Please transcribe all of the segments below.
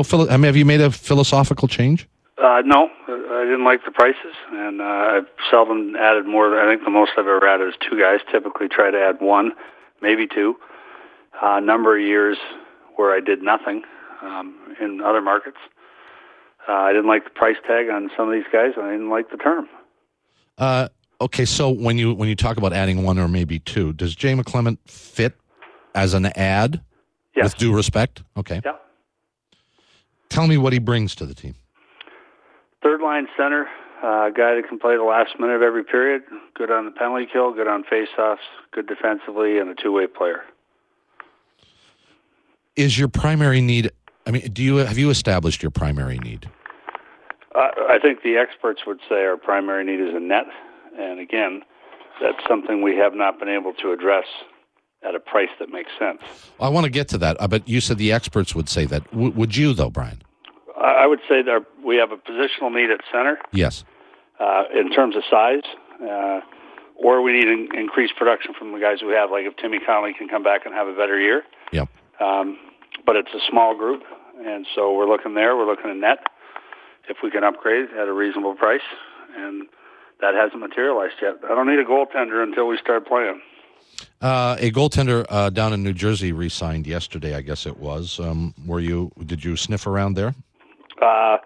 So, I mean, have you made a philosophical change? Uh, no, I didn't like the prices, and uh, I've seldom added more. I think the most I've ever added is two guys. Typically, try to add one, maybe two. A uh, number of years where I did nothing um, in other markets. Uh, I didn't like the price tag on some of these guys, and I didn't like the term. Uh, okay, so when you when you talk about adding one or maybe two, does Jay McClement fit as an ad? Yes. With due respect, okay. Yeah. Tell me what he brings to the team. Third line center, uh, guy that can play the last minute of every period. Good on the penalty kill, good on faceoffs, good defensively, and a two way player. Is your primary need? I mean, do you have you established your primary need? Uh, I think the experts would say our primary need is a net, and again, that's something we have not been able to address at a price that makes sense. I want to get to that, uh, but you said the experts would say that. W- would you, though, Brian? I would say that we have a positional need at center. Yes. Uh, in terms of size, uh, or we need in- increased production from the guys we have. Like if Timmy Connolly can come back and have a better year. Yep. Um, but it's a small group, and so we're looking there. We're looking at net if we can upgrade at a reasonable price, and that hasn't materialized yet. I don't need a goaltender until we start playing. Uh, a goaltender uh, down in New Jersey re-signed yesterday, I guess it was. Um, were you? Did you sniff around there? Uh,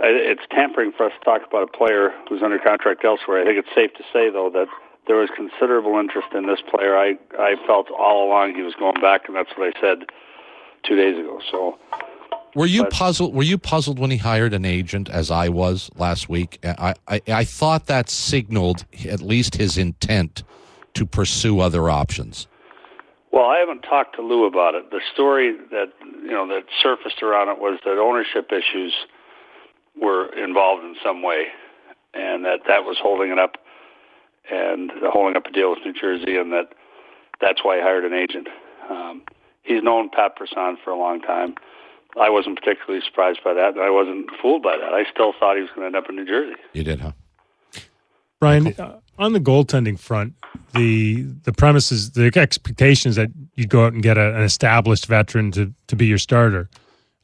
it's tampering for us to talk about a player who's under contract elsewhere. I think it's safe to say, though, that there was considerable interest in this player. I I felt all along he was going back, and that's what I said two days ago. So, were you but, puzzled? Were you puzzled when he hired an agent, as I was last week? I, I I thought that signaled at least his intent to pursue other options. Well, I haven't talked to Lou about it. The story that you know that surfaced around it was that ownership issues were involved in some way, and that that was holding it up, and holding up a deal with New Jersey, and that that's why he hired an agent. Um, he's known Pat Brisson for a long time. I wasn't particularly surprised by that, and I wasn't fooled by that. I still thought he was going to end up in New Jersey. You did, huh? Brian, uh, on the goaltending front, the the premises, the expectations that you'd go out and get a, an established veteran to to be your starter.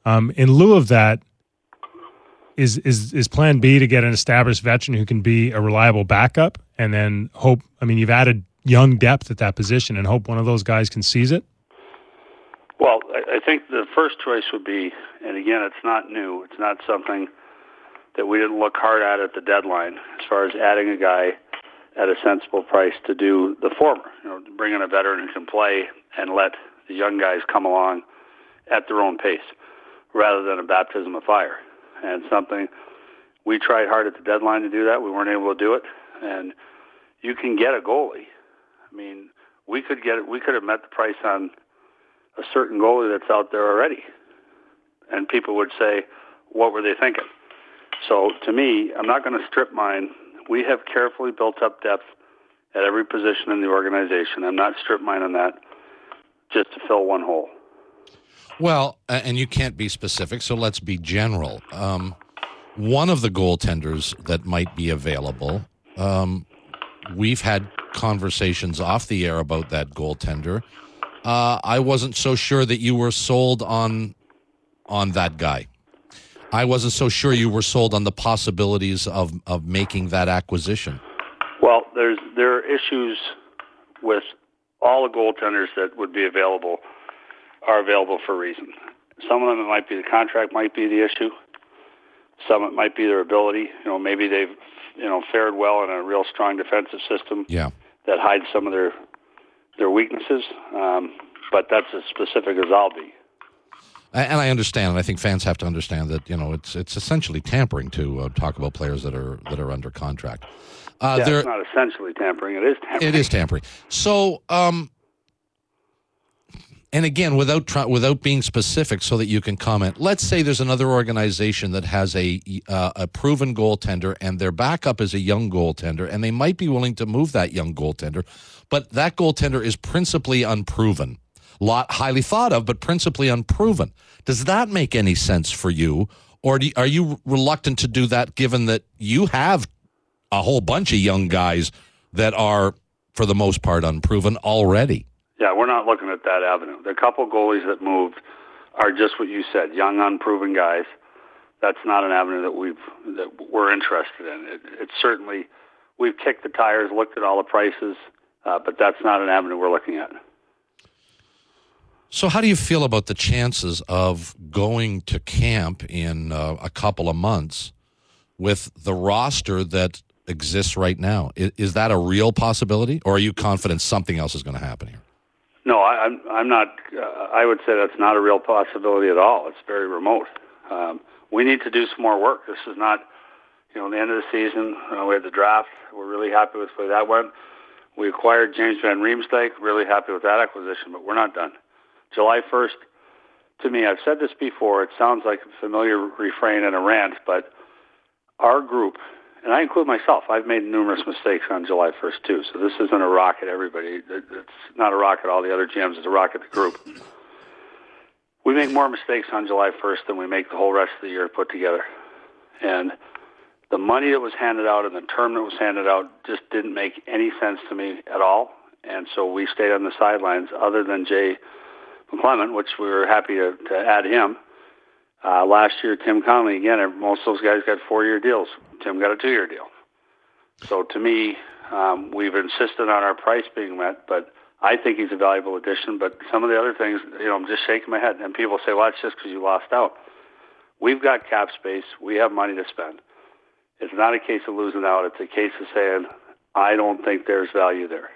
Um, in lieu of that, is is is Plan B to get an established veteran who can be a reliable backup, and then hope? I mean, you've added young depth at that position, and hope one of those guys can seize it. Well, I think the first choice would be, and again, it's not new. It's not something that we didn't look hard at at the deadline as far as adding a guy at a sensible price to do the former. You know, bring in a veteran who can play and let the young guys come along at their own pace, rather than a baptism of fire. And something we tried hard at the deadline to do that. We weren't able to do it, and you can get a goalie. I mean, we could get. We could have met the price on a certain goalie that's out there already, and people would say, "What were they thinking?" So to me, I'm not going to strip mine we have carefully built up depth at every position in the organization. I'm not strip mining that just to fill one hole. Well, and you can't be specific, so let's be general. Um, one of the goaltenders that might be available, um, we've had conversations off the air about that goaltender. Uh, I wasn't so sure that you were sold on on that guy. I wasn't so sure you were sold on the possibilities of, of making that acquisition. Well, there's there are issues with all the goaltenders that would be available are available for a reason. Some of them it might be the contract might be the issue. Some it might be their ability. You know, maybe they've you know fared well in a real strong defensive system. Yeah. That hides some of their their weaknesses. Um, but that's as specific as I'll be and I understand, and I think fans have to understand that you know it's it's essentially tampering to uh, talk about players that are that are under contract. Uh, yeah, it's not essentially tampering; it is tampering. It is tampering. So, um, and again, without try, without being specific, so that you can comment. Let's say there's another organization that has a uh, a proven goaltender, and their backup is a young goaltender, and they might be willing to move that young goaltender, but that goaltender is principally unproven lot highly thought of, but principally unproven. Does that make any sense for you? Or you, are you reluctant to do that given that you have a whole bunch of young guys that are, for the most part, unproven already? Yeah, we're not looking at that avenue. The couple goalies that moved are just what you said, young, unproven guys. That's not an avenue that we've that we're interested in. It, it's certainly we've kicked the tires, looked at all the prices, uh, but that's not an avenue we're looking at. So, how do you feel about the chances of going to camp in uh, a couple of months with the roster that exists right now? Is, is, that a real possibility, or are you confident something else is going to happen here? No, I, am I'm, I'm not. Uh, I would say that's not a real possibility at all. It's very remote. Um, we need to do some more work. This is not, you know, the end of the season. Uh, we had the draft. We're really happy with the way that went. We acquired James Van Riemsdyk. Really happy with that acquisition, but we're not done. July 1st, to me, I've said this before. It sounds like a familiar refrain and a rant, but our group, and I include myself, I've made numerous mistakes on July 1st too. So this isn't a rock at everybody. It's not a rock at all the other GMs. It's a rock at the group. We make more mistakes on July 1st than we make the whole rest of the year put together. And the money that was handed out and the term that was handed out just didn't make any sense to me at all. And so we stayed on the sidelines other than Jay McClement, which we were happy to, to add him. Uh, last year, Tim Connolly, again, most of those guys got four-year deals. Tim got a two-year deal. So to me, um, we've insisted on our price being met, but I think he's a valuable addition. But some of the other things, you know, I'm just shaking my head. And people say, well, that's just because you lost out. We've got cap space. We have money to spend. It's not a case of losing out. It's a case of saying, I don't think there's value there.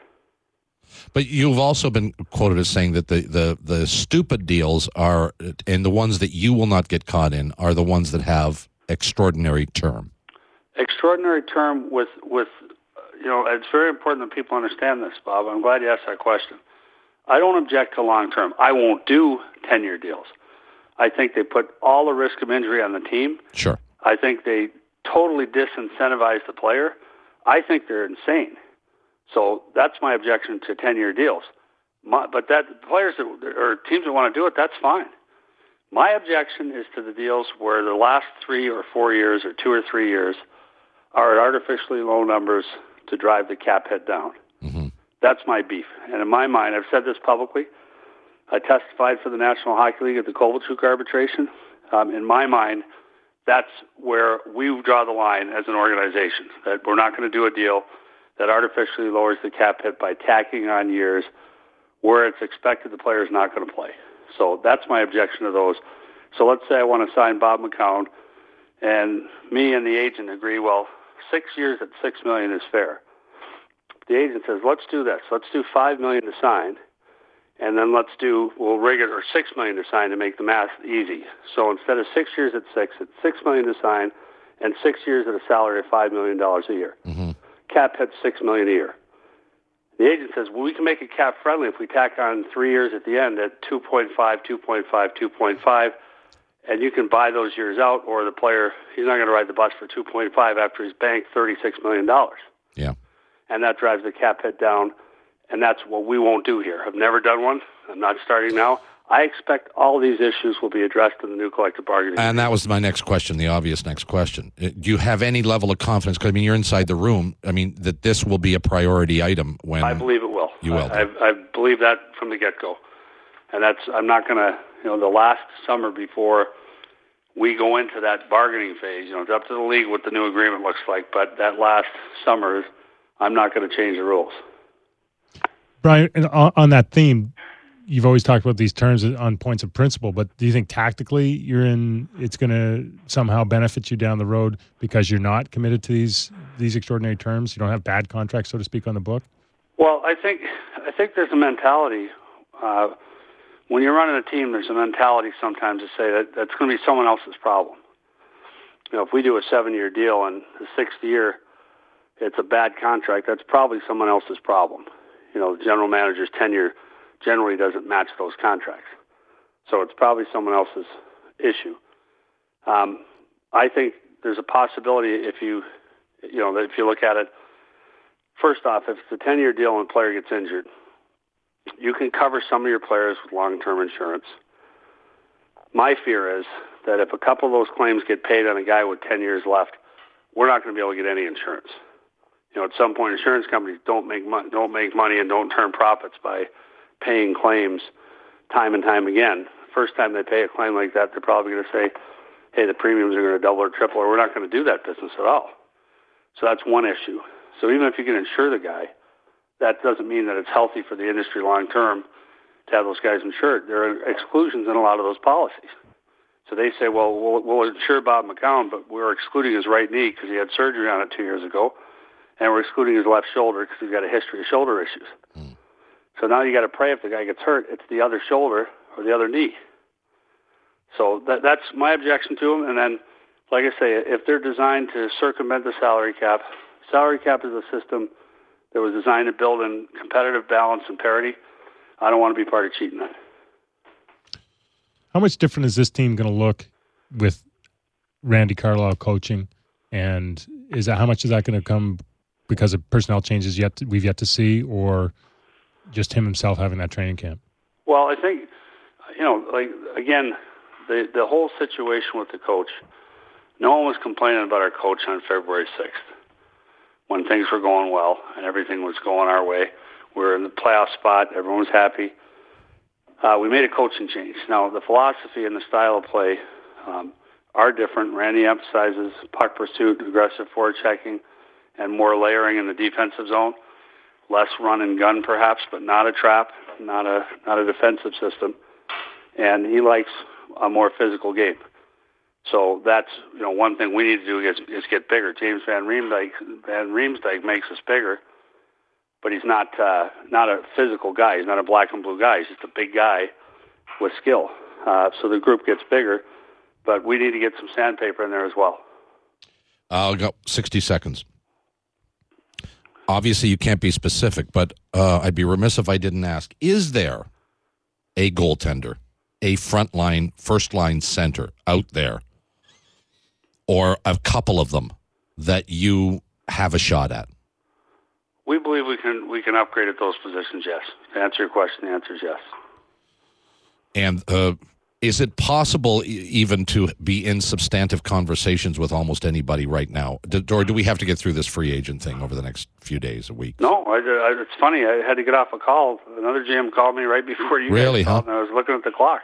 But you've also been quoted as saying that the, the, the stupid deals are, and the ones that you will not get caught in, are the ones that have extraordinary term. Extraordinary term with, with you know, it's very important that people understand this, Bob. I'm glad you asked that question. I don't object to long term. I won't do 10 year deals. I think they put all the risk of injury on the team. Sure. I think they totally disincentivize the player. I think they're insane. So that's my objection to 10 year deals. My, but that players that, or teams that want to do it, that's fine. My objection is to the deals where the last three or four years or two or three years are at artificially low numbers to drive the cap head down. Mm-hmm. That's my beef. And in my mind, I've said this publicly. I testified for the National Hockey League at the Kovalchuk arbitration. Um, in my mind, that's where we draw the line as an organization. That we're not going to do a deal that artificially lowers the cap hit by tacking on years where it's expected the player is not going to play. So that's my objection to those. So let's say I want to sign Bob McCown, and me and the agent agree. Well, six years at six million is fair. The agent says, "Let's do this. Let's do five million to sign, and then let's do we'll rig it or six million to sign to make the math easy. So instead of six years at six, it's six million to sign, and six years at a salary of five million dollars a year." Mm-hmm cap hits six million a year. The agent says, well, we can make it cap friendly if we tack on three years at the end at 2.5, 2.5, 2.5, and you can buy those years out, or the player he's not going to ride the bus for 2.5 after he's banked 36 million dollars. Yeah, and that drives the cap hit down, and that's what we won't do here. I've never done one. I'm not starting now. I expect all these issues will be addressed in the new collective bargaining. And that was my next question, the obvious next question. Uh, do you have any level of confidence? Because I mean, you're inside the room. I mean, that this will be a priority item when I believe it will. You will. I, I, I believe that from the get go, and that's I'm not going to. You know, the last summer before we go into that bargaining phase, you know, it's up to the league what the new agreement looks like. But that last summer, I'm not going to change the rules. Brian, on that theme, you've always talked about these terms on points of principle, but do you think tactically you're in? It's going to somehow benefit you down the road because you're not committed to these these extraordinary terms. You don't have bad contracts, so to speak, on the book. Well, I think I think there's a mentality. Uh, when you're running a team, there's a mentality sometimes to say that that's going to be someone else's problem. You know, if we do a seven-year deal and the sixth year it's a bad contract, that's probably someone else's problem. You know, the general manager's tenure generally doesn't match those contracts. So it's probably someone else's issue. Um, I think there's a possibility if you, you know, if you look at it, first off, if it's a 10 year deal and a player gets injured, you can cover some of your players with long term insurance. My fear is that if a couple of those claims get paid on a guy with 10 years left, we're not going to be able to get any insurance. You know, at some point, insurance companies don't make money, don't make money and don't turn profits by paying claims time and time again first time they pay a claim like that, they're probably going to say, hey, the premiums are going to double or triple, or we're not going to do that business at all. So that's one issue. So even if you can insure the guy, that doesn't mean that it's healthy for the industry long term to have those guys insured. There are exclusions in a lot of those policies. So they say, well, we'll, we'll insure Bob McCown, but we're excluding his right knee because he had surgery on it two years ago, and we're excluding his left shoulder because he's got a history of shoulder issues. Mm. So now you got to pray if the guy gets hurt, it's the other shoulder or the other knee. So that, that's my objection to them. And then, like I say, if they're designed to circumvent the salary cap, salary cap is a system that was designed to build in competitive balance and parity. I don't want to be part of cheating that. How much different is this team going to look with Randy Carlyle coaching? And is that how much is that going to come because of personnel changes yet to, we've yet to see, or just him himself having that training camp? Well, I think you know, like again, the the whole situation with the coach. No one was complaining about our coach on February sixth when things were going well and everything was going our way. We were in the playoff spot. Everyone was happy uh, we made a coaching change. Now, the philosophy and the style of play um, are different. Randy emphasizes puck pursuit, aggressive forward checking, and more layering in the defensive zone. Less run and gun, perhaps, but not a trap, not a not a defensive system. And he likes a more physical game. So that's you know one thing we need to do is, is get bigger. James Van Riemsdyk Van Riemsdyk makes us bigger but he's not uh, not a physical guy. He's not a black and blue guy. He's just a big guy with skill. Uh, so the group gets bigger, but we need to get some sandpaper in there as well. I'll go 60 seconds. Obviously, you can't be specific, but uh, I'd be remiss if I didn't ask: Is there a goaltender, a frontline, first line center out there, or a couple of them that you have a shot at? We believe we can we can upgrade at those positions. Yes. To answer your question, the answer is yes. And uh, is it possible even to be in substantive conversations with almost anybody right now, or do we have to get through this free agent thing over the next few days, a week? No, I, I, it's funny. I had to get off a call. Another GM called me right before you really, huh? and I was looking at the clock.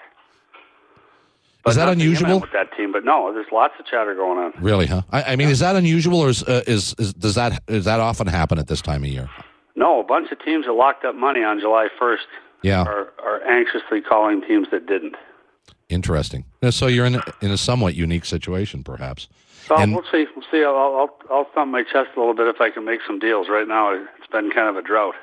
But is that unusual with that team? But no, there's lots of chatter going on. Really, huh? I, I mean, is that unusual, or is, uh, is, is does that does that often happen at this time of year? No, a bunch of teams that locked up money on July 1st yeah. are, are anxiously calling teams that didn't. Interesting. So you're in a, in a somewhat unique situation, perhaps. So and, we'll see. We'll see. I'll, I'll I'll thump my chest a little bit if I can make some deals. Right now, it's been kind of a drought.